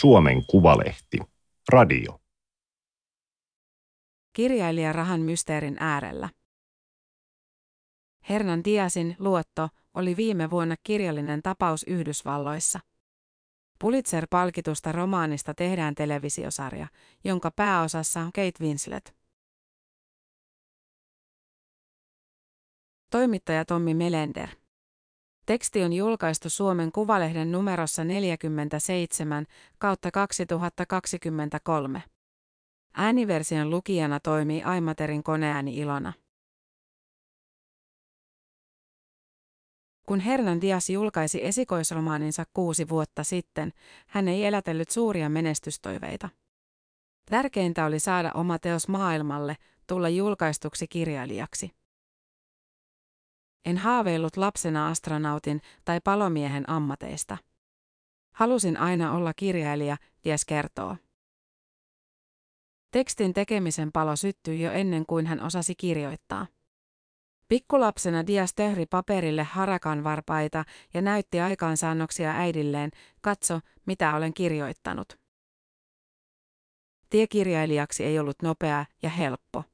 Suomen Kuvalehti. Radio. Kirjailija rahan mysteerin äärellä. Hernan Diasin luotto oli viime vuonna kirjallinen tapaus Yhdysvalloissa. Pulitzer-palkitusta romaanista tehdään televisiosarja, jonka pääosassa on Kate Winslet. Toimittaja Tommi Melender. Teksti on julkaistu Suomen Kuvalehden numerossa 47 kautta 2023. Ääniversion lukijana toimii Aimaterin koneääni Ilona. Kun Hernan Dias julkaisi esikoisromaaninsa kuusi vuotta sitten, hän ei elätellyt suuria menestystoiveita. Tärkeintä oli saada oma teos maailmalle, tulla julkaistuksi kirjailijaksi. En haaveillut lapsena astronautin tai palomiehen ammateista. Halusin aina olla kirjailija, Dias kertoo. Tekstin tekemisen palo syttyi jo ennen kuin hän osasi kirjoittaa. Pikkulapsena Dias töhri paperille harakan varpaita ja näytti aikaansaannoksia äidilleen, katso, mitä olen kirjoittanut. Tie kirjailijaksi ei ollut nopea ja helppo.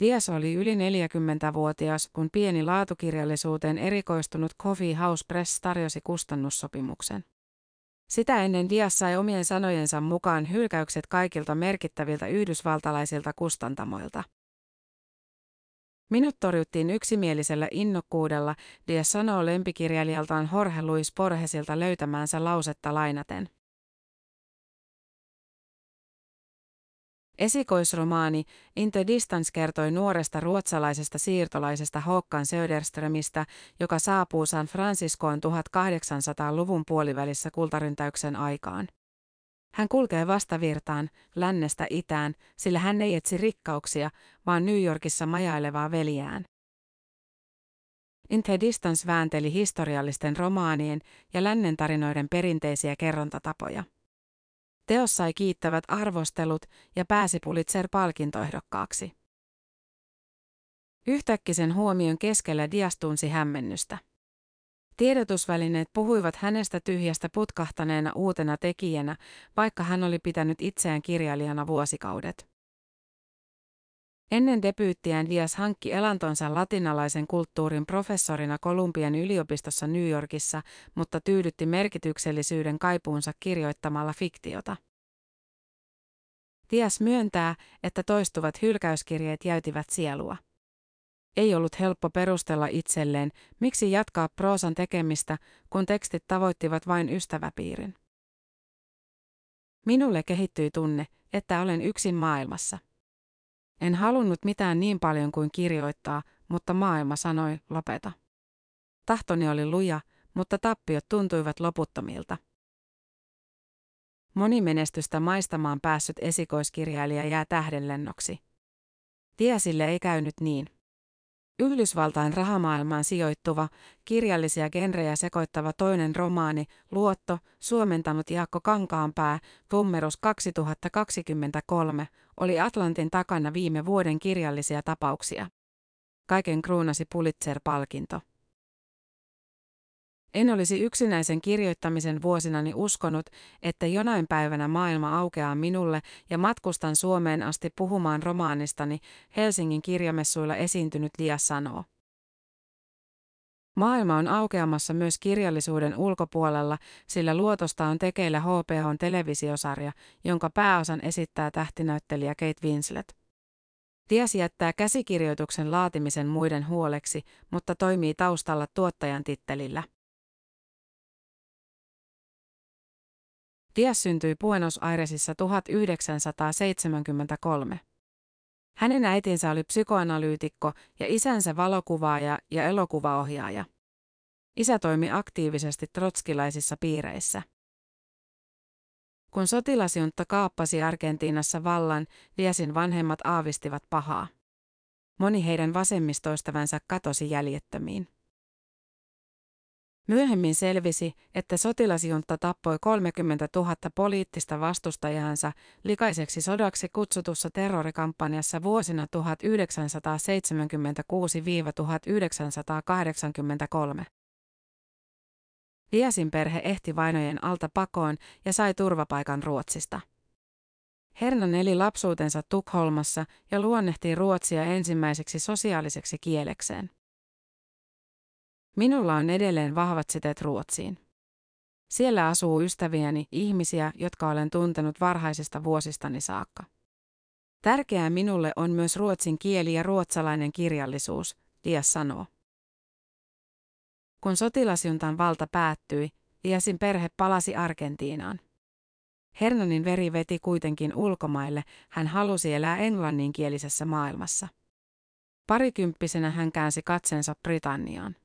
Dias oli yli 40-vuotias, kun pieni laatukirjallisuuteen erikoistunut Coffee House Press tarjosi kustannussopimuksen. Sitä ennen Dias sai omien sanojensa mukaan hylkäykset kaikilta merkittäviltä yhdysvaltalaisilta kustantamoilta. Minut torjuttiin yksimielisellä innokkuudella, Dias sanoo lempikirjailijaltaan Jorge Luis Borgesilta löytämäänsä lausetta lainaten. Esikoisromaani Into Distance kertoi nuoresta ruotsalaisesta siirtolaisesta Håkan Söderströmistä, joka saapuu San Franciscoon 1800-luvun puolivälissä kultaryntäyksen aikaan. Hän kulkee vastavirtaan, lännestä itään, sillä hän ei etsi rikkauksia, vaan New Yorkissa majailevaa veljään. Inte Distance väänteli historiallisten romaanien ja lännen tarinoiden perinteisiä kerrontatapoja. Teos sai kiittävät arvostelut ja pääsi Pulitzer-palkintoehdokkaaksi. Yhtäkkisen huomion keskellä Dias tunsi hämmennystä. Tiedotusvälineet puhuivat hänestä tyhjästä putkahtaneena uutena tekijänä, vaikka hän oli pitänyt itseään kirjailijana vuosikaudet. Ennen debyyttiään Dias hankki elantonsa latinalaisen kulttuurin professorina Kolumbian yliopistossa New Yorkissa, mutta tyydytti merkityksellisyyden kaipuunsa kirjoittamalla fiktiota. Dias myöntää, että toistuvat hylkäyskirjeet jäytivät sielua. Ei ollut helppo perustella itselleen, miksi jatkaa proosan tekemistä, kun tekstit tavoittivat vain ystäväpiirin. Minulle kehittyi tunne, että olen yksin maailmassa. En halunnut mitään niin paljon kuin kirjoittaa, mutta maailma sanoi, lopeta. Tahtoni oli luja, mutta tappiot tuntuivat loputtomilta. Monimenestystä maistamaan päässyt esikoiskirjailija jää tähdenlennoksi. Tiesille ei käynyt niin. Yhdysvaltain rahamaailmaan sijoittuva, kirjallisia genrejä sekoittava toinen romaani, Luotto, suomentanut Jaakko Kankaanpää, Tummerus 2023, oli Atlantin takana viime vuoden kirjallisia tapauksia. Kaiken kruunasi Pulitzer-palkinto. En olisi yksinäisen kirjoittamisen vuosinani uskonut, että jonain päivänä maailma aukeaa minulle ja matkustan Suomeen asti puhumaan romaanistani, Helsingin kirjamessuilla esiintynyt Lia sanoo. Maailma on aukeamassa myös kirjallisuuden ulkopuolella, sillä luotosta on tekeillä HPHn televisiosarja, jonka pääosan esittää tähtinäyttelijä Kate Winslet. Ties jättää käsikirjoituksen laatimisen muiden huoleksi, mutta toimii taustalla tuottajan tittelillä. Dias syntyi Buenos Airesissa 1973. Hänen äitinsä oli psykoanalyytikko ja isänsä valokuvaaja ja elokuvaohjaaja. Isä toimi aktiivisesti trotskilaisissa piireissä. Kun sotilasjuntta kaappasi Argentiinassa vallan, Diasin vanhemmat aavistivat pahaa. Moni heidän vasemmistoistavansa katosi jäljettömiin. Myöhemmin selvisi, että sotilasjunta tappoi 30 000 poliittista vastustajansa likaiseksi sodaksi kutsutussa terrorikampanjassa vuosina 1976-1983. Diasin perhe ehti vainojen alta pakoon ja sai turvapaikan Ruotsista. Hernan eli lapsuutensa Tukholmassa ja luonnehtii ruotsia ensimmäiseksi sosiaaliseksi kielekseen. Minulla on edelleen vahvat siteet Ruotsiin. Siellä asuu ystäviäni, ihmisiä, jotka olen tuntenut varhaisista vuosistani saakka. Tärkeää minulle on myös ruotsin kieli ja ruotsalainen kirjallisuus, Dias sanoo. Kun sotilasjuntan valta päättyi, Diasin perhe palasi Argentiinaan. Hernanin veri veti kuitenkin ulkomaille, hän halusi elää englanninkielisessä maailmassa. Parikymppisenä hän käänsi katsensa Britanniaan.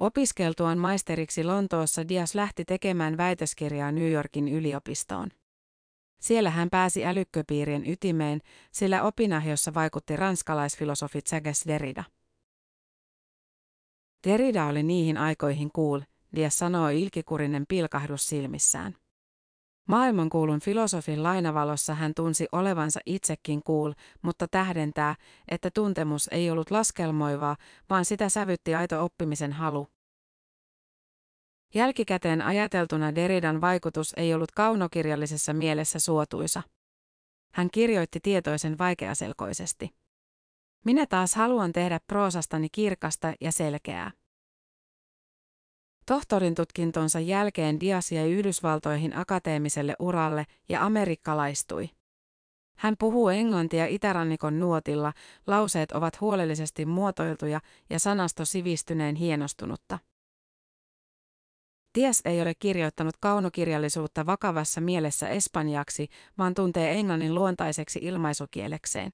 Opiskeltuaan maisteriksi Lontoossa Dias lähti tekemään väitöskirjaa New Yorkin yliopistoon. Siellä hän pääsi älykköpiirien ytimeen, sillä opinahjossa vaikutti ranskalaisfilosofi Jacques Derrida. Derrida oli niihin aikoihin cool, Dias sanoi ilkikurinen pilkahdus silmissään. Maailmankuulun filosofin lainavalossa hän tunsi olevansa itsekin cool, mutta tähdentää, että tuntemus ei ollut laskelmoivaa, vaan sitä sävytti aito oppimisen halu. Jälkikäteen ajateltuna Deridan vaikutus ei ollut kaunokirjallisessa mielessä suotuisa. Hän kirjoitti tietoisen vaikeaselkoisesti. Minä taas haluan tehdä proosastani kirkasta ja selkeää. Tohtorin tutkintonsa jälkeen Dias jäi Yhdysvaltoihin akateemiselle uralle ja amerikkalaistui. Hän puhuu englantia itärannikon nuotilla, lauseet ovat huolellisesti muotoiltuja ja sanasto sivistyneen hienostunutta. Ties ei ole kirjoittanut kaunokirjallisuutta vakavassa mielessä espanjaksi, vaan tuntee englannin luontaiseksi ilmaisukielekseen.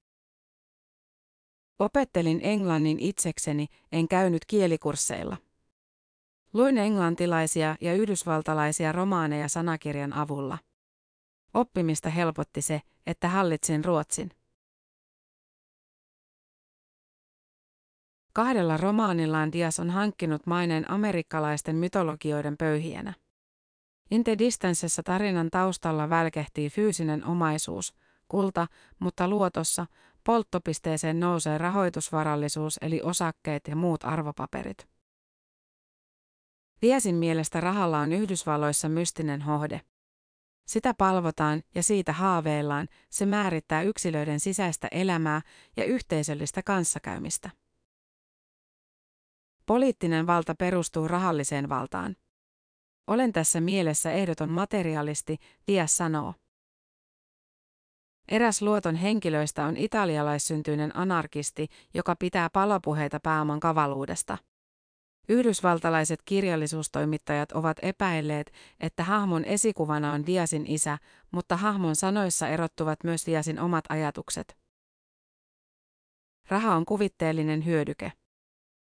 Opettelin englannin itsekseni, en käynyt kielikursseilla. Luin englantilaisia ja yhdysvaltalaisia romaaneja sanakirjan avulla. Oppimista helpotti se, että hallitsin ruotsin. Kahdella romaanillaan Dias on hankkinut maineen amerikkalaisten mytologioiden pöyhienä. Inte Distancessa tarinan taustalla välkehtii fyysinen omaisuus, kulta, mutta luotossa polttopisteeseen nousee rahoitusvarallisuus eli osakkeet ja muut arvopaperit. Diasin mielestä rahalla on Yhdysvalloissa mystinen hohde. Sitä palvotaan ja siitä haaveillaan, se määrittää yksilöiden sisäistä elämää ja yhteisöllistä kanssakäymistä. Poliittinen valta perustuu rahalliseen valtaan. Olen tässä mielessä ehdoton materialisti, Dias sanoo. Eräs luoton henkilöistä on italialaissyntyinen anarkisti, joka pitää palopuheita pääoman kavaluudesta. Yhdysvaltalaiset kirjallisuustoimittajat ovat epäilleet, että hahmon esikuvana on Diasin isä, mutta hahmon sanoissa erottuvat myös Diasin omat ajatukset. Raha on kuvitteellinen hyödyke.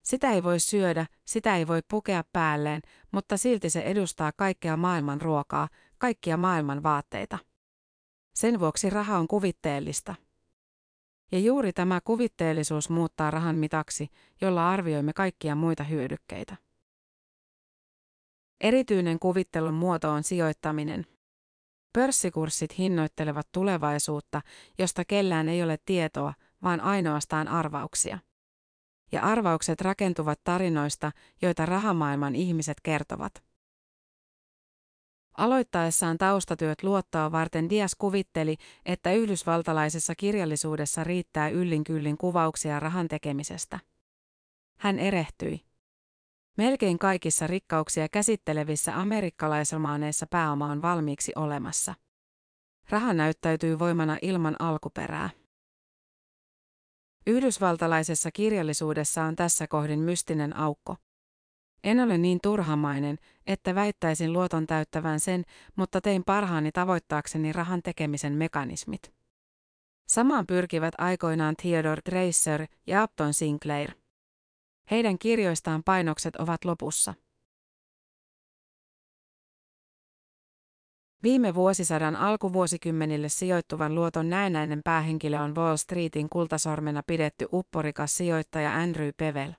Sitä ei voi syödä, sitä ei voi pukea päälleen, mutta silti se edustaa kaikkea maailman ruokaa, kaikkia maailman vaatteita. Sen vuoksi raha on kuvitteellista. Ja juuri tämä kuvitteellisuus muuttaa rahan mitaksi, jolla arvioimme kaikkia muita hyödykkeitä. Erityinen kuvittelun muoto on sijoittaminen. Pörssikurssit hinnoittelevat tulevaisuutta, josta kellään ei ole tietoa, vaan ainoastaan arvauksia ja arvaukset rakentuvat tarinoista, joita rahamaailman ihmiset kertovat. Aloittaessaan taustatyöt luottoa varten Dias kuvitteli, että yhdysvaltalaisessa kirjallisuudessa riittää yllin kuvauksia rahan tekemisestä. Hän erehtyi. Melkein kaikissa rikkauksia käsittelevissä amerikkalaisromaaneissa pääoma on valmiiksi olemassa. Raha näyttäytyy voimana ilman alkuperää. Yhdysvaltalaisessa kirjallisuudessa on tässä kohdin mystinen aukko. En ole niin turhamainen, että väittäisin luoton täyttävän sen, mutta tein parhaani tavoittaakseni rahan tekemisen mekanismit. Samaan pyrkivät aikoinaan Theodore Dreiser ja Upton Sinclair. Heidän kirjoistaan painokset ovat lopussa. Viime vuosisadan alkuvuosikymmenille sijoittuvan luoton näennäinen päähenkilö on Wall Streetin kultasormena pidetty upporikas sijoittaja Andrew Pevel.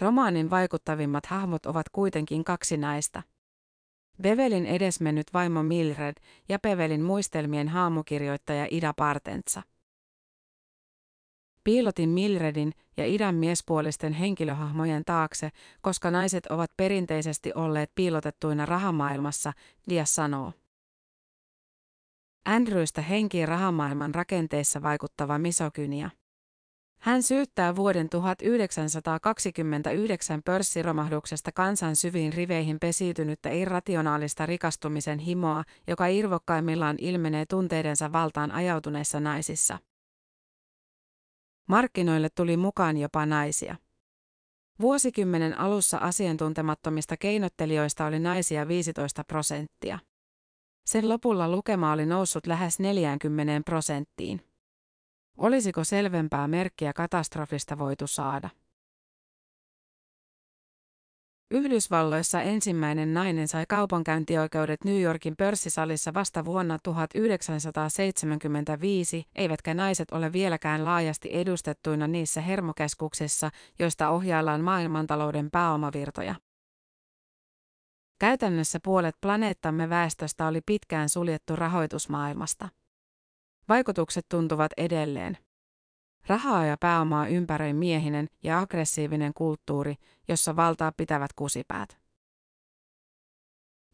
Romaanin vaikuttavimmat hahmot ovat kuitenkin kaksi näistä. Bevelin edesmennyt vaimo Mildred ja Pevelin muistelmien haamukirjoittaja Ida Partentsa. Piilotin Mildredin ja idän miespuolisten henkilöhahmojen taakse, koska naiset ovat perinteisesti olleet piilotettuina rahamaailmassa, Dias sanoo. Andrewsta henkii rahamaailman rakenteissa vaikuttava misokynia. Hän syyttää vuoden 1929 pörssiromahduksesta kansan syviin riveihin pesiytynyttä irrationaalista rikastumisen himoa, joka irvokkaimmillaan ilmenee tunteidensa valtaan ajautuneissa naisissa. Markkinoille tuli mukaan jopa naisia. Vuosikymmenen alussa asiantuntemattomista keinottelijoista oli naisia 15 prosenttia. Sen lopulla lukema oli noussut lähes 40 prosenttiin. Olisiko selvempää merkkiä katastrofista voitu saada? Yhdysvalloissa ensimmäinen nainen sai kaupankäyntioikeudet New Yorkin pörssisalissa vasta vuonna 1975, eivätkä naiset ole vieläkään laajasti edustettuina niissä hermokeskuksissa, joista ohjaillaan maailmantalouden pääomavirtoja. Käytännössä puolet planeettamme väestöstä oli pitkään suljettu rahoitusmaailmasta. Vaikutukset tuntuvat edelleen. Rahaa ja pääomaa ympäröi miehinen ja aggressiivinen kulttuuri, jossa valtaa pitävät kusipäät.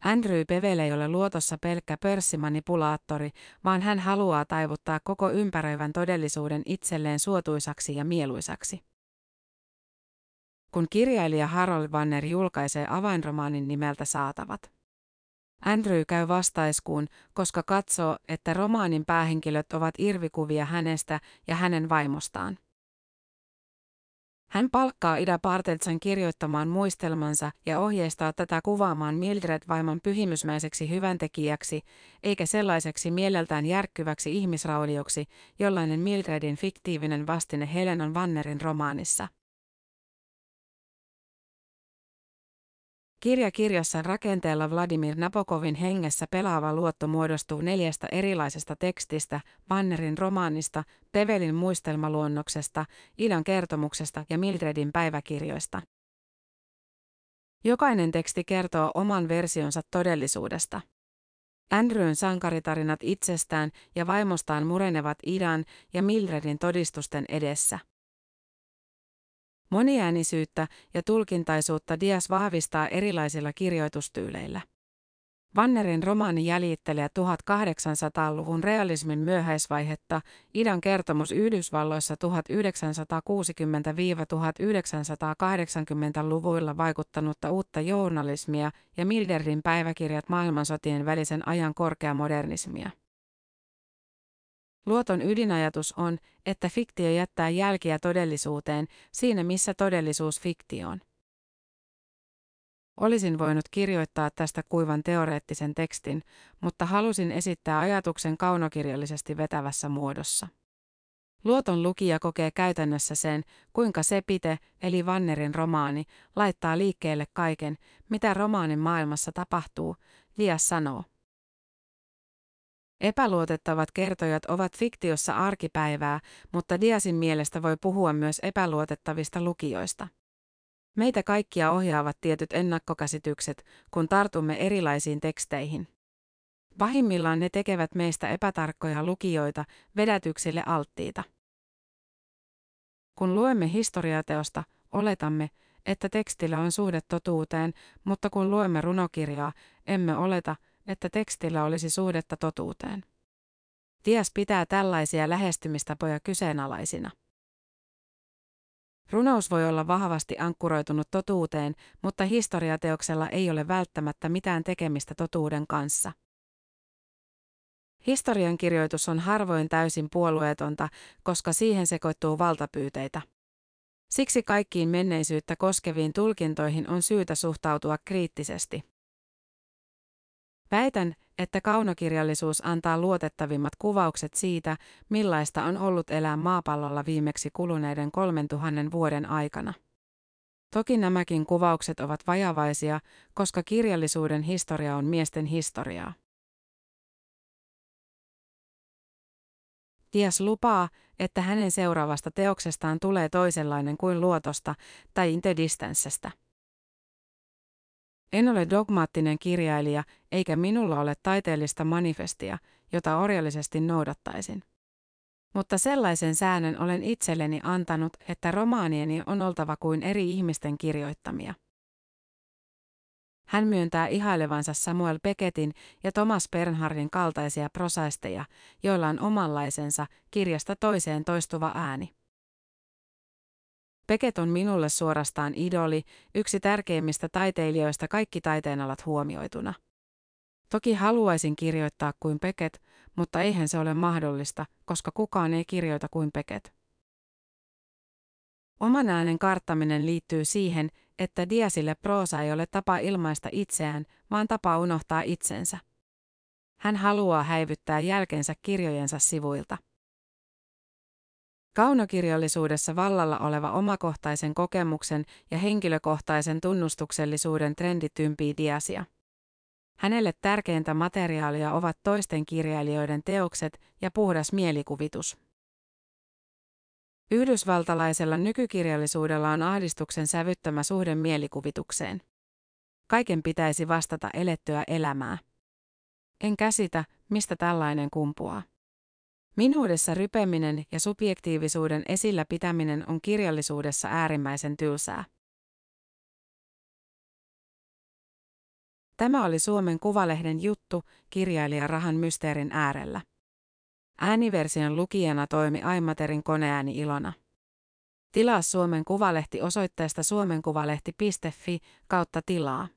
Andrew Bevel ei ole luotossa pelkkä pörssimanipulaattori, vaan hän haluaa taivuttaa koko ympäröivän todellisuuden itselleen suotuisaksi ja mieluisaksi. Kun kirjailija Harold Wanner julkaisee avainromaanin nimeltä Saatavat, Andrew käy vastaiskuun, koska katsoo, että romaanin päähenkilöt ovat irvikuvia hänestä ja hänen vaimostaan. Hän palkkaa Ida Parteltsan kirjoittamaan muistelmansa ja ohjeistaa tätä kuvaamaan Mildred-vaimon pyhimysmäiseksi hyväntekijäksi, eikä sellaiseksi mieleltään järkkyväksi ihmisraulioksi, jollainen Mildredin fiktiivinen vastine Helenan Vannerin romaanissa. Kirja kirjassa rakenteella Vladimir Nabokovin hengessä pelaava luotto muodostuu neljästä erilaisesta tekstistä, Vannerin romaanista, Pevelin muistelmaluonnoksesta, Idan kertomuksesta ja Mildredin päiväkirjoista. Jokainen teksti kertoo oman versionsa todellisuudesta. Andrewn sankaritarinat itsestään ja vaimostaan murenevat Idan ja Mildredin todistusten edessä. Moniäänisyyttä ja tulkintaisuutta Dias vahvistaa erilaisilla kirjoitustyyleillä. Vannerin romaani jäljittelee 1800-luvun realismin myöhäisvaihetta, idän kertomus Yhdysvalloissa 1960-1980-luvuilla vaikuttanutta uutta journalismia ja Milderin päiväkirjat maailmansotien välisen ajan korkeamodernismia. Luoton ydinajatus on, että fiktio jättää jälkiä todellisuuteen siinä missä todellisuus fiktioon. Olisin voinut kirjoittaa tästä kuivan teoreettisen tekstin, mutta halusin esittää ajatuksen kaunokirjallisesti vetävässä muodossa. Luoton lukija kokee käytännössä sen, kuinka se pite, eli Vannerin romaani, laittaa liikkeelle kaiken, mitä romaanin maailmassa tapahtuu, Lias sanoo. Epäluotettavat kertojat ovat fiktiossa arkipäivää, mutta Diasin mielestä voi puhua myös epäluotettavista lukijoista. Meitä kaikkia ohjaavat tietyt ennakkokäsitykset, kun tartumme erilaisiin teksteihin. Pahimmillaan ne tekevät meistä epätarkkoja lukijoita, vedätyksille alttiita. Kun luemme historiateosta, oletamme, että tekstillä on suhde totuuteen, mutta kun luemme runokirjaa, emme oleta, että tekstillä olisi suhdetta totuuteen. Ties pitää tällaisia lähestymistapoja kyseenalaisina. Runous voi olla vahvasti ankkuroitunut totuuteen, mutta historiateoksella ei ole välttämättä mitään tekemistä totuuden kanssa. Historiankirjoitus on harvoin täysin puolueetonta, koska siihen sekoittuu valtapyyteitä. Siksi kaikkiin menneisyyttä koskeviin tulkintoihin on syytä suhtautua kriittisesti. Väitän, että kaunokirjallisuus antaa luotettavimmat kuvaukset siitä, millaista on ollut elää maapallolla viimeksi kuluneiden 3000 vuoden aikana. Toki nämäkin kuvaukset ovat vajavaisia, koska kirjallisuuden historia on miesten historiaa. Dias lupaa, että hänen seuraavasta teoksestaan tulee toisenlainen kuin luotosta tai intedistancestä. En ole dogmaattinen kirjailija, eikä minulla ole taiteellista manifestia, jota orjallisesti noudattaisin. Mutta sellaisen säännön olen itselleni antanut, että romaanieni on oltava kuin eri ihmisten kirjoittamia. Hän myöntää ihailevansa Samuel Beckettin ja Thomas Bernhardin kaltaisia prosaisteja, joilla on omanlaisensa kirjasta toiseen toistuva ääni. Beckett on minulle suorastaan idoli, yksi tärkeimmistä taiteilijoista kaikki taiteenalat huomioituna. Toki haluaisin kirjoittaa kuin Beckett, mutta eihän se ole mahdollista, koska kukaan ei kirjoita kuin Beckett. Oman äänen karttaminen liittyy siihen, että Diasille proosa ei ole tapa ilmaista itseään, vaan tapa unohtaa itsensä. Hän haluaa häivyttää jälkensä kirjojensa sivuilta. Kaunokirjallisuudessa vallalla oleva omakohtaisen kokemuksen ja henkilökohtaisen tunnustuksellisuuden trendi tympii Diasia. Hänelle tärkeintä materiaalia ovat toisten kirjailijoiden teokset ja puhdas mielikuvitus. Yhdysvaltalaisella nykykirjallisuudella on ahdistuksen sävyttämä suhde mielikuvitukseen. Kaiken pitäisi vastata elettyä elämää. En käsitä, mistä tällainen kumpuaa. Minuudessa rypeminen ja subjektiivisuuden esillä pitäminen on kirjallisuudessa äärimmäisen tylsää. Tämä oli Suomen Kuvalehden juttu kirjailija Rahan mysteerin äärellä. Ääniversion lukijana toimi Aimaterin koneääni Ilona. Tilaa Suomen Kuvalehti osoitteesta suomenkuvalehti.fi kautta tilaa.